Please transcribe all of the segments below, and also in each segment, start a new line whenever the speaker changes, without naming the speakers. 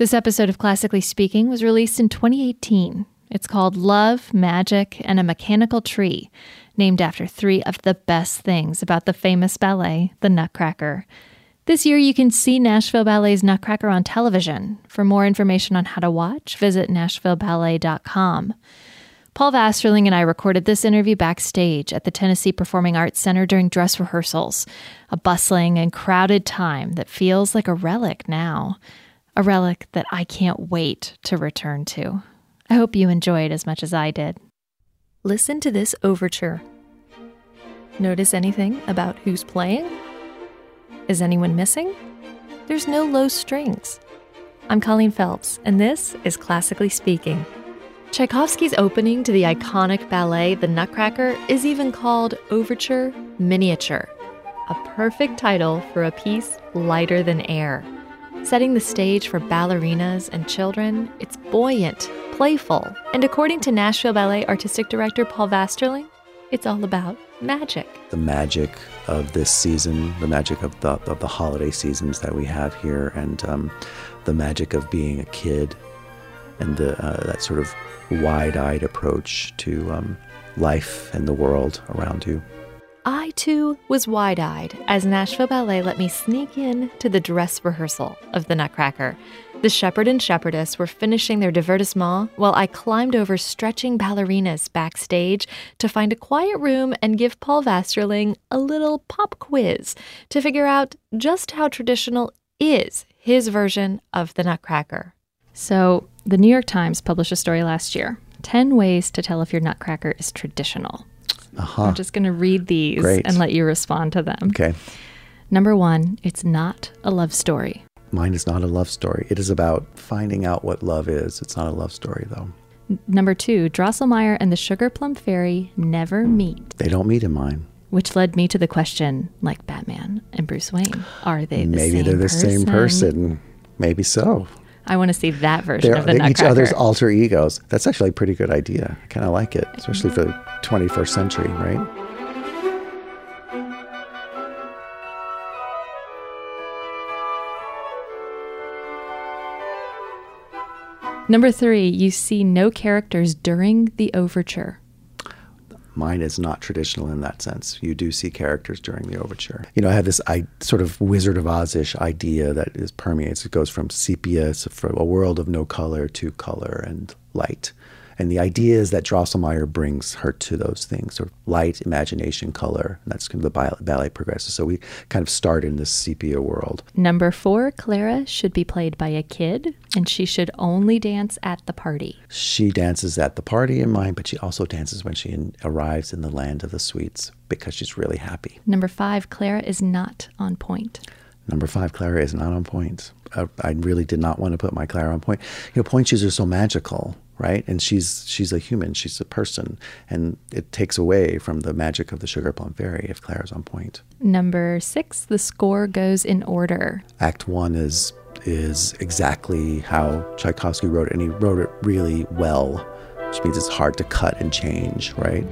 This episode of Classically Speaking was released in 2018. It's called Love, Magic, and a Mechanical Tree, named after three of the best things about the famous ballet, The Nutcracker. This year, you can see Nashville Ballet's Nutcracker on television. For more information on how to watch, visit NashvilleBallet.com. Paul Vasterling and I recorded this interview backstage at the Tennessee Performing Arts Center during dress rehearsals, a bustling and crowded time that feels like a relic now, a relic that I can't wait to return to. I hope you enjoyed as much as I did. Listen to this overture. Notice anything about who's playing? Is anyone missing? There's no low strings. I'm Colleen Phelps, and this is Classically Speaking. Tchaikovsky's opening to the iconic ballet The Nutcracker is even called Overture Miniature, a perfect title for a piece lighter than air. Setting the stage for ballerinas and children, it's buoyant, playful, and according to Nashville Ballet Artistic Director Paul Vasterling, it's all about magic.
The magic of this season, the magic of the, of the holiday seasons that we have here, and um, the magic of being a kid, and the, uh, that sort of wide eyed approach to um, life and the world around you.
Too was wide eyed as Nashville Ballet let me sneak in to the dress rehearsal of the Nutcracker. The shepherd and shepherdess were finishing their divertissement while I climbed over stretching ballerinas backstage to find a quiet room and give Paul Vasterling a little pop quiz to figure out just how traditional is his version of the Nutcracker. So, the New York Times published a story last year 10 ways to tell if your Nutcracker is traditional.
Uh-huh.
I'm just going to read these
Great.
and let you respond to them.
Okay.
Number one, it's not a love story.
Mine is not a love story. It is about finding out what love is. It's not a love story, though.
Number two, Drosselmeyer and the Sugar Plum Fairy never meet,
They don't meet in mine.
which led me to the question like Batman and Bruce Wayne, are they the
Maybe they're the
person?
same person. Maybe so.
I want to see that version
They're,
of the
they're each other's alter egos. That's actually a pretty good idea. I kind of like it, especially for the 21st century, right?
Number three, you see no characters during the overture.
Mine is not traditional in that sense. You do see characters during the overture. You know, I have this I, sort of Wizard of Oz-ish idea that is permeates. It goes from sepia, from a world of no color, to color and light. And the idea is that Drosselmeyer brings her to those things, sort of light, imagination, color. And that's kind of the ballet, progresses. So we kind of start in this sepia world.
Number four, Clara should be played by a kid, and she should only dance at the party.
She dances at the party in mine, but she also dances when she in, arrives in the land of the sweets because she's really happy.
Number five, Clara is not on point.
Number five, Clara is not on point. Uh, I really did not want to put my Clara on point. You know, point shoes are so magical, right? And she's she's a human, she's a person, and it takes away from the magic of the Sugar Plum Fairy if Clara's on point.
Number six, the score goes in order.
Act one is is exactly how Tchaikovsky wrote it, and he wrote it really well, which means it's hard to cut and change, right?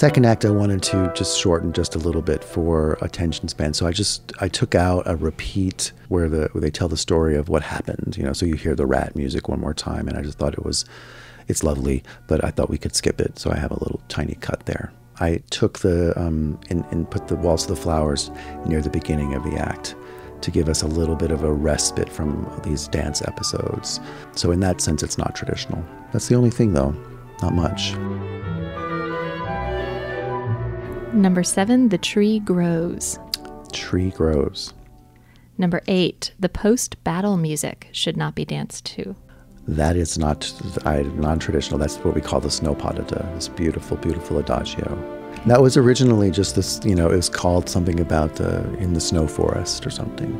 Second act, I wanted to just shorten just a little bit for attention span. So I just I took out a repeat where the where they tell the story of what happened. You know, so you hear the rat music one more time, and I just thought it was it's lovely, but I thought we could skip it, so I have a little tiny cut there. I took the um, and, and put the waltz of the flowers near the beginning of the act to give us a little bit of a respite from these dance episodes. So in that sense, it's not traditional. That's the only thing, though. Not much.
Number seven, the tree grows.
Tree grows.
Number eight, the post battle music should not be danced to.
That is not non-traditional. That's what we call the snow pas de deux. This beautiful, beautiful adagio. That was originally just this. You know, it was called something about uh, in the snow forest or something,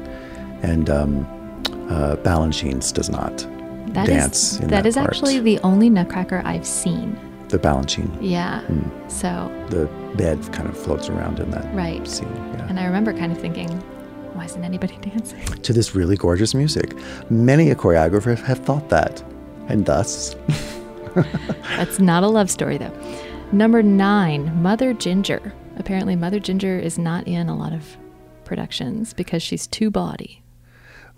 and um, uh, Balanchines does not
That is
dance. in
that
that
is
part.
actually the only Nutcracker I've seen.
the Balanchine.
Yeah.
Hmm.
So,
The bed kind of floats around in that
right.
scene. Yeah.
And I remember kind of thinking, why isn't anybody dancing?
to this really gorgeous music. Many a choreographer have thought that, and thus
That's not a love story, though. Number nine, Mother Ginger. Apparently, Mother Ginger is not in a lot of productions because she's too bawdy.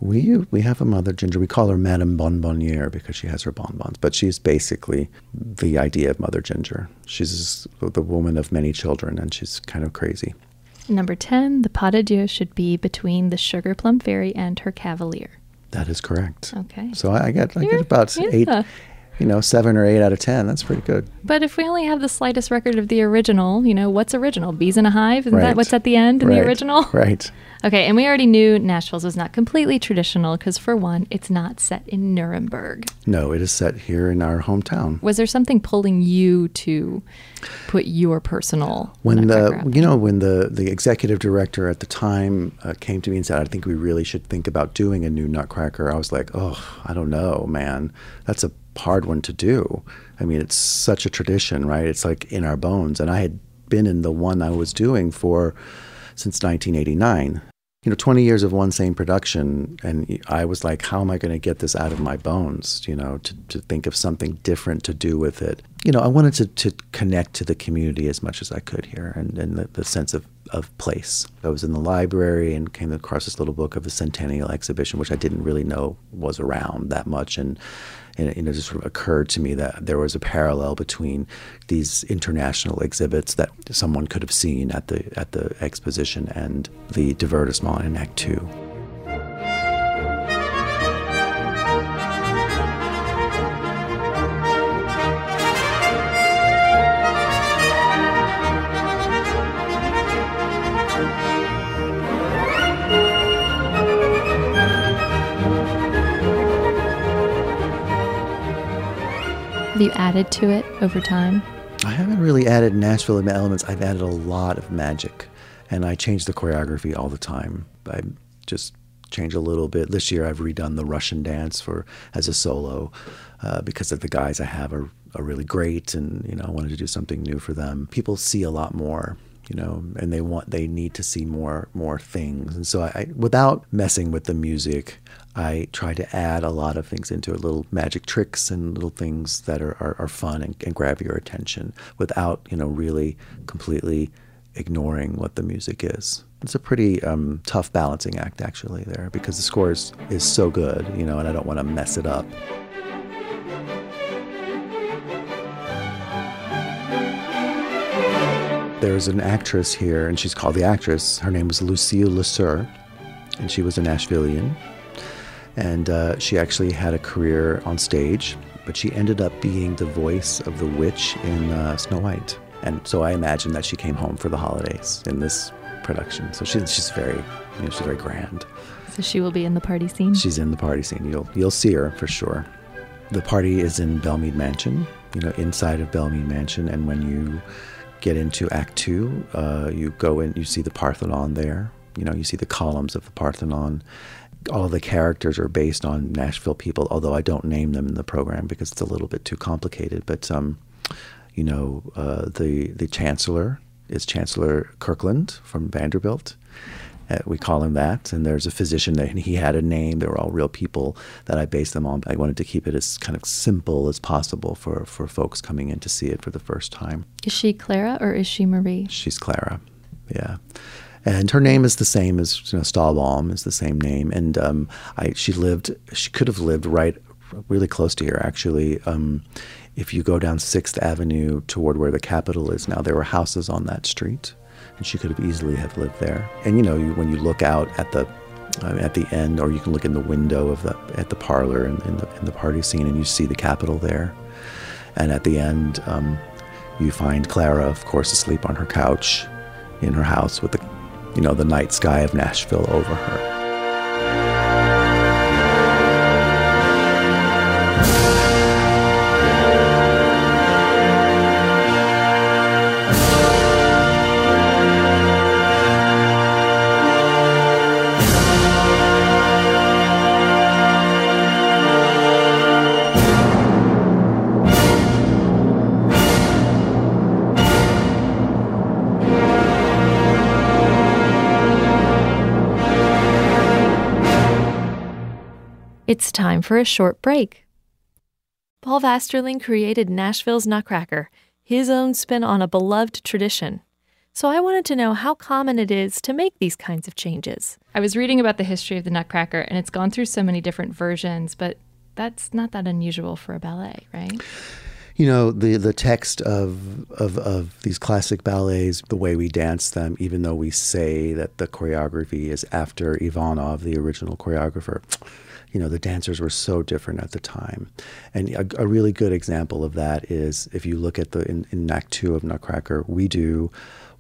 We we have a mother ginger. We call her Madame Bonbonniere because she has her bonbons, but she's basically the idea of Mother Ginger. She's the woman of many children, and she's kind of crazy.
Number 10, the pas de deux should be between the Sugar Plum Fairy and her Cavalier.
That is correct.
Okay.
So I, I get I
You're-
get about
yeah.
eight, you know, seven or eight out of ten. That's pretty good.
But if we only have the slightest record of the original, you know, what's original? Bees in a Hive? Isn't
Right.
that what's at the end in the original?
Right.
Okay, and we already knew Nashville's was not completely traditional because, for one, it's not set in Nuremberg.
No, it is set here in our hometown.
Was there something pulling you to put your personal
When the you know when the the executive director at the time uh, came to me and said, "I think we really should think about doing a new Nutcracker," I was like, "Oh, I don't know, man. That's a hard one to do. I mean, it's such a tradition, right? It's like in our bones." And I had been in the one I was doing for since 1989. You know, 20 years of one same production, and I was like, how am I going to get this out of my bones? You know, to, to think of something different to do with it. You know, I wanted to, to connect to the community as much as I could here and, and the, the sense of, of place. I was in the library and came across this little book of the Centennial Exhibition, which I didn't really know was around that much. And, and it, you know, just sort of occurred to me that there was a parallel between these international exhibits that someone could have seen at the at the exposition and the divertissement in Act Two.
Added to it over time?
I haven't really added Nashville elements. I've added a lot of magic, and I change the choreography all the time. I just change a little bit. This year, I've redone the Russian dance for as a solo uh, because of the guys I have are, are really great, and you know I wanted to do something new for them. People see a lot more. You know, and they want they need to see more more things, and so I, I without messing with the music, I try to add a lot of things into it, little magic tricks and little things that are, are, are fun and, and grab your attention without, you know, really completely ignoring what the music is. It's a pretty um, tough balancing act, actually, there, because the score is, is so good, you know, and I don't want to mess it up. There's an actress here, and she's called the actress. Her name was Lucille La Verne, and she was a Nashvilleian and uh, she actually had a career on stage, but she ended up being the voice of the witch in uh, Snow White. And so I imagine that she came home for the holidays in this production. So she's she's very, you know, she's very grand.
So she will be in the party scene.
She's in the party scene. You'll you'll see her for sure. The party is in Belmont Mansion, you know, inside of Belmont Mansion, and when you get into Act Two, uh, you go in, you see the Parthenon there. You know, you see the columns of the Parthenon. All of the characters are based on Nashville people, although I don't name them in the program because it's a little bit too complicated. But um, you know, uh, the the chancellor is Chancellor Kirkland from Vanderbilt. Uh, we call him that. And there's a physician that he had a name. They were all real people that I based them on. I wanted to keep it as kind of simple as possible for, for folks coming in to see it for the first time.
Is she Clara or is she Marie?
She's Clara. Yeah. And her name is the same as you know, Stahlbaum is the same name. And um, I, she lived, she could have lived right, really close to here, actually. Um, if you go down Sixth Avenue toward where the Capitol is now, there were houses on that street, and she could have easily have lived there. And you know, you, when you look out at the uh, at the end, or you can look in the window of the at the parlor in, in the in the party scene, and you see the Capitol there. And at the end, um, you find Clara, of course, asleep on her couch in her house with the you know the night sky of Nashville over her.
Time for a short break. Paul Vasterling created Nashville's Nutcracker, his own spin on a beloved tradition.
So I wanted to know how common it is to make these kinds of changes.
I was reading about the history of the Nutcracker, and it's gone through so many different versions, but that's not that unusual for a ballet, right?
You know, the, the text of, of, of these classic ballets, the way we dance them, even though we say that the choreography is after Ivanov, the original choreographer, you know, the dancers were so different at the time. And a, a really good example of that is if you look at the, in, in Act Two of Nutcracker, we do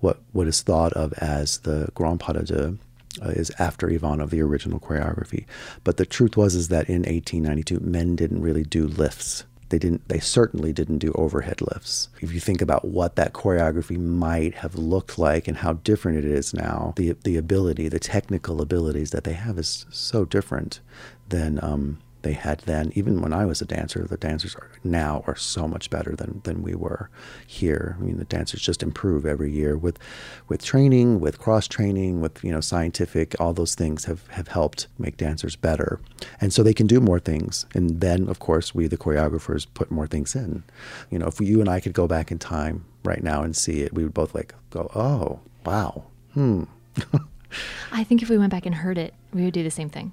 what, what is thought of as the Grand Pas de Deux, uh, is after Ivanov, the original choreography. But the truth was is that in 1892, men didn't really do lifts. They didn't. They certainly didn't do overhead lifts. If you think about what that choreography might have looked like and how different it is now, the the ability, the technical abilities that they have is so different than um, they had then. Even when I was a dancer, the dancers are now are so much better than, than we were here. I mean, the dancers just improve every year with with training, with cross training, with you know scientific. All those things have have helped make dancers better, and so they can do more things. And then, of course, we the choreographers put more things in. You know, if you and I could go back in time right now and see it, we would both like go, "Oh, wow, hmm."
I think if we went back and heard it, we would do the same thing.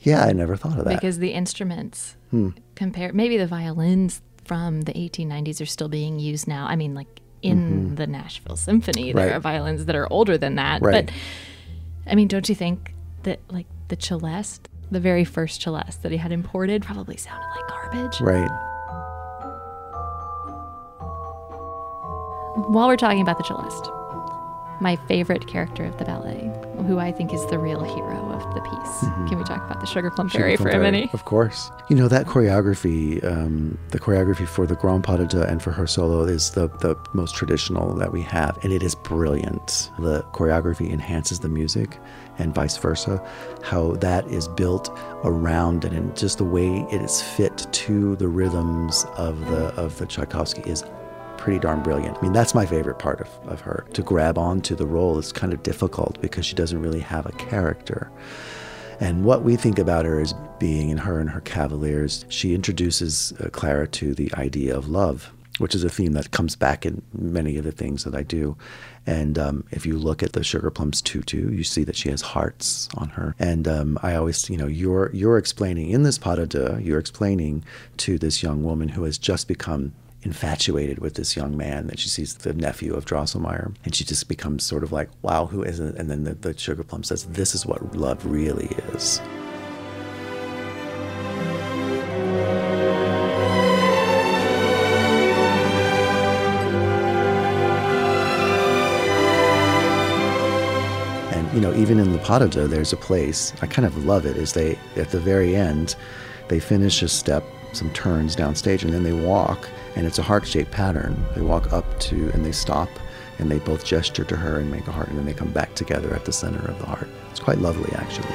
Yeah, I never thought of that.
Because the instruments hmm. compare maybe the violins from the 1890s are still being used now. I mean, like in mm-hmm. the Nashville Symphony, there right. are violins that are older than that. Right. But I mean, don't you think that like the celeste, the very first celeste that he had imported, probably sounded like garbage?
Right.
While we're talking about the celeste, my favorite character of the ballet, who I think is the real hero of the piece. Mm-hmm. Can we talk about the Sugar Plum Fairy for a minute?
Of course. You know, that choreography, um, the choreography for the Grand Pas de Deux and for her solo is the, the most traditional that we have, and it is brilliant. The choreography enhances the music and vice versa. How that is built around it and just the way it is fit to the rhythms of the of the Tchaikovsky is pretty darn brilliant. I mean, that's my favorite part of, of her. To grab onto the role is kind of difficult because she doesn't really have a character. And what we think about her as being in her and her Cavaliers, she introduces uh, Clara to the idea of love, which is a theme that comes back in many of the things that I do. And um, if you look at the Sugar Plums tutu, you see that she has hearts on her. And um, I always, you know, you're you're explaining in this pas de deux, you're explaining to this young woman who has just become infatuated with this young man that she sees the nephew of Drosselmeyer. And she just becomes sort of like wow who is it? And then the, the sugar plum says this is what love really is. And you know even in the Pas there's a place I kind of love it is they at the very end they finish a step some turns downstage and then they walk and it's a heart-shaped pattern. They walk up to and they stop and they both gesture to her and make a heart and then they come back together at the center of the heart. It's quite lovely actually.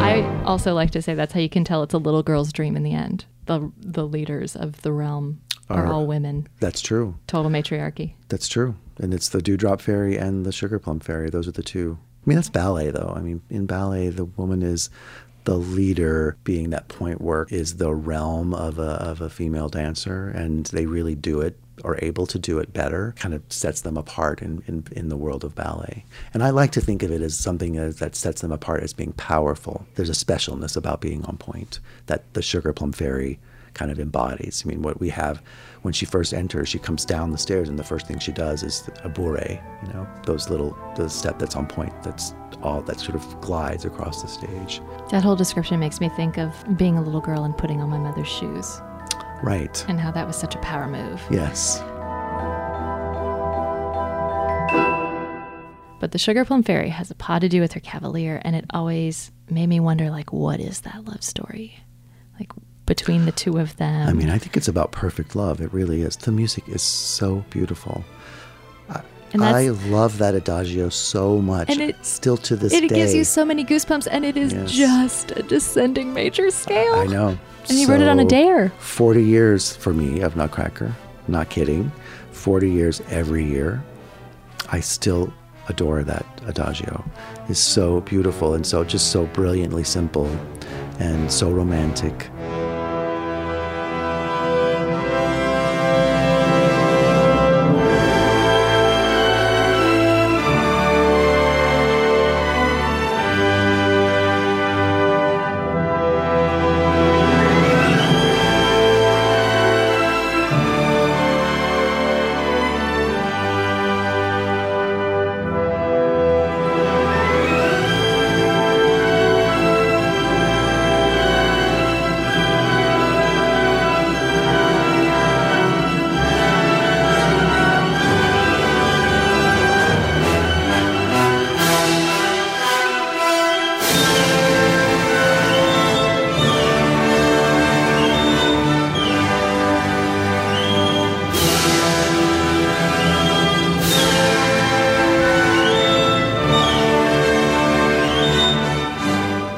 I also like to say that's how you can tell it's a little girl's dream in the end. The the leaders of the realm are, are all women.
That's true.
Total matriarchy.
That's true. And it's the dewdrop fairy and the sugar plum fairy. Those are the two. I mean, that's ballet, though. I mean, in ballet, the woman is the leader being that point where is the realm of a, of a female dancer and they really do it or able to do it better kind of sets them apart in, in, in the world of ballet. And I like to think of it as something as, that sets them apart as being powerful. There's a specialness about being on point that the Sugar Plum Fairy kind of embodies. I mean, what we have when she first enters, she comes down the stairs, and the first thing she does is a bourrée. You know, those little the step that's on point. That's all that sort of glides across the stage.
That whole description makes me think of being a little girl and putting on my mother's shoes.
Right.
And how that was such a power move.
Yes.
But the Sugar Plum Fairy has a pas to do with her Cavalier, and it always made me wonder, like, what is that love story? Like, between the two of them.
I mean, I think it's about perfect love. It really is. The music is so beautiful. I, love that adagio so much. And it still to this
it
day.
It gives you so many goosebumps, and it is yes. just a descending major scale.
I know.
And he so, wrote it on a dare.
Forty years for me of Nutcracker. Not kidding. Forty years every year. I still adore that adagio. It's so beautiful and so just so brilliantly simple and so romantic.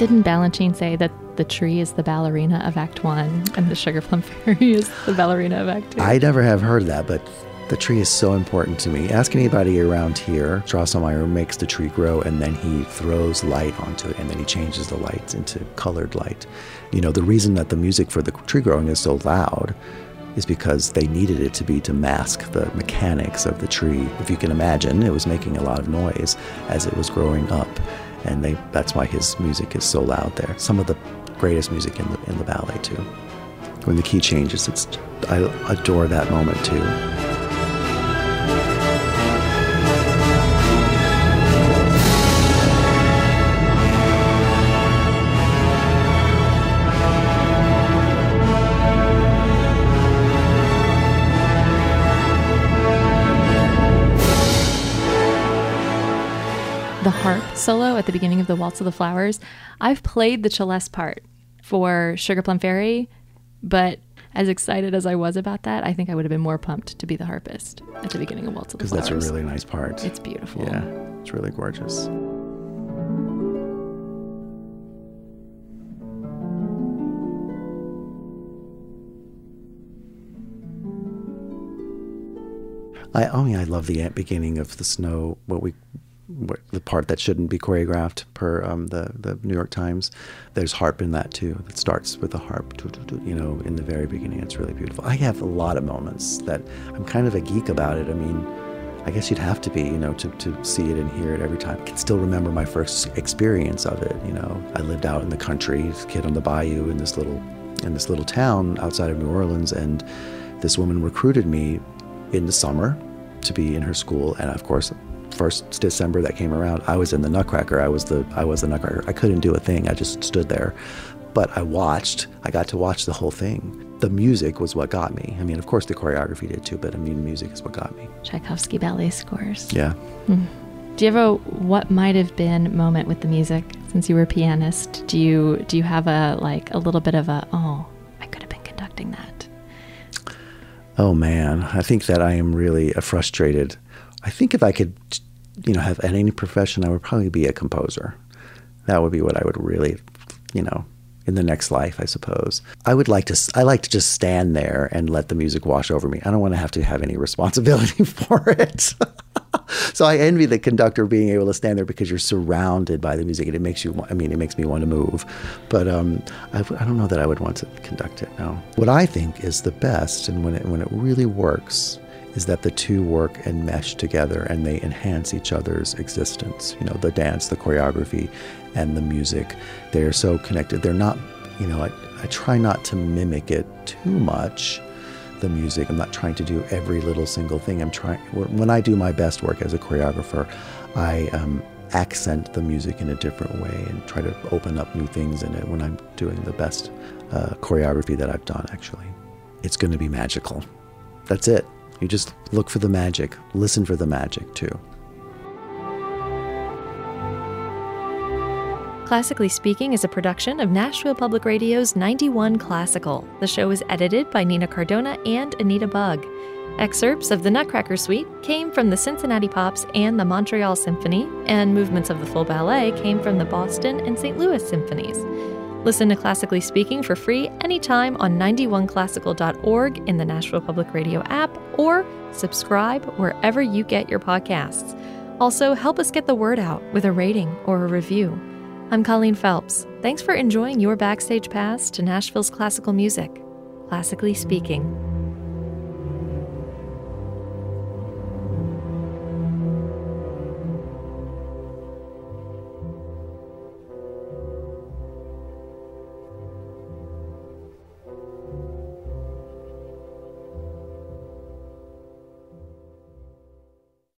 Didn't Balanchine say that the tree is the ballerina of Act One and the sugar plum fairy is the ballerina of Act Two?
I never have heard that, but the tree is so important to me. Ask anybody around here. Drosselmeyer makes the tree grow and then he throws light onto it and then he changes the lights into colored light. You know, the reason that the music for the tree growing is so loud is because they needed it to be to mask the mechanics of the tree. If you can imagine, it was making a lot of noise as it was growing up. And they, that's why his music is so loud there. Some of the greatest music in the, in the ballet, too. When the key changes, it's, I adore that moment, too.
The harp solo at the beginning of the Waltz of the Flowers. I've played the celeste part for Sugar Plum Fairy, but as excited as I was about that, I think I would have been more pumped to be the harpist at the beginning of Waltz of the Flowers.
Because that's a really nice part.
It's beautiful.
Yeah, it's really gorgeous. I oh yeah, I love the beginning of the snow. What we the part that shouldn't be choreographed per um, the the New York Times. There's harp in that too. It starts with a harp, you know, in the very beginning. It's really beautiful. I have a lot of moments that I'm kind of a geek about it. I mean, I guess you'd have to be, you know, to, to see it and hear it every time. I can still remember my first experience of it. You know, I lived out in the country, kid on the bayou in this little in this little town outside of New Orleans, and this woman recruited me in the summer to be in her school, and of course first December that came around, I was in the Nutcracker. I was the I was the Nutcracker. I couldn't do a thing. I just stood there, but I watched. I got to watch the whole thing. The music was what got me. I mean, of course, the choreography did too, but I mean, music is what got me.
Tchaikovsky ballet scores.
Yeah.
Hmm. Do you have a what might have been moment with the music since you were a pianist? Do you do you have a like a little bit of a oh I could have been conducting that?
Oh man, I think that I am really a frustrated. I think if I could you know, have any profession, I would probably be a composer. That would be what I would really, you know, in the next life, I suppose. I would like to. I like to just stand there and let the music wash over me. I don't want to have to have any responsibility for it. so I envy the conductor being able to stand there because you're surrounded by the music and it makes you. I mean, it makes me want to move. But um, I, I don't know that I would want to conduct it. No. What I think is the best, and when it when it really works, is that the two work and mesh together and they enhance each other's existence. You know, the dance, the choreography, and the music. They are so connected. They're not, you know, I, I try not to mimic it too much, the music. I'm not trying to do every little single thing. I'm trying, when I do my best work as a choreographer, I um, accent the music in a different way and try to open up new things in it when I'm doing the best uh, choreography that I've done, actually. It's going to be magical. That's it. You just look for the magic, listen for the magic too.
Classically Speaking is a production of Nashville Public Radio's 91 Classical. The show is edited by Nina Cardona and Anita Bug. Excerpts of the Nutcracker Suite came from the Cincinnati Pops and the Montreal Symphony, and movements of the full ballet came from the Boston and St. Louis symphonies. Listen to Classically Speaking for free anytime on 91classical.org in the Nashville Public Radio app or subscribe wherever you get your podcasts. Also, help us get the word out with a rating or a review. I'm Colleen Phelps. Thanks for enjoying your backstage pass to Nashville's classical music. Classically Speaking.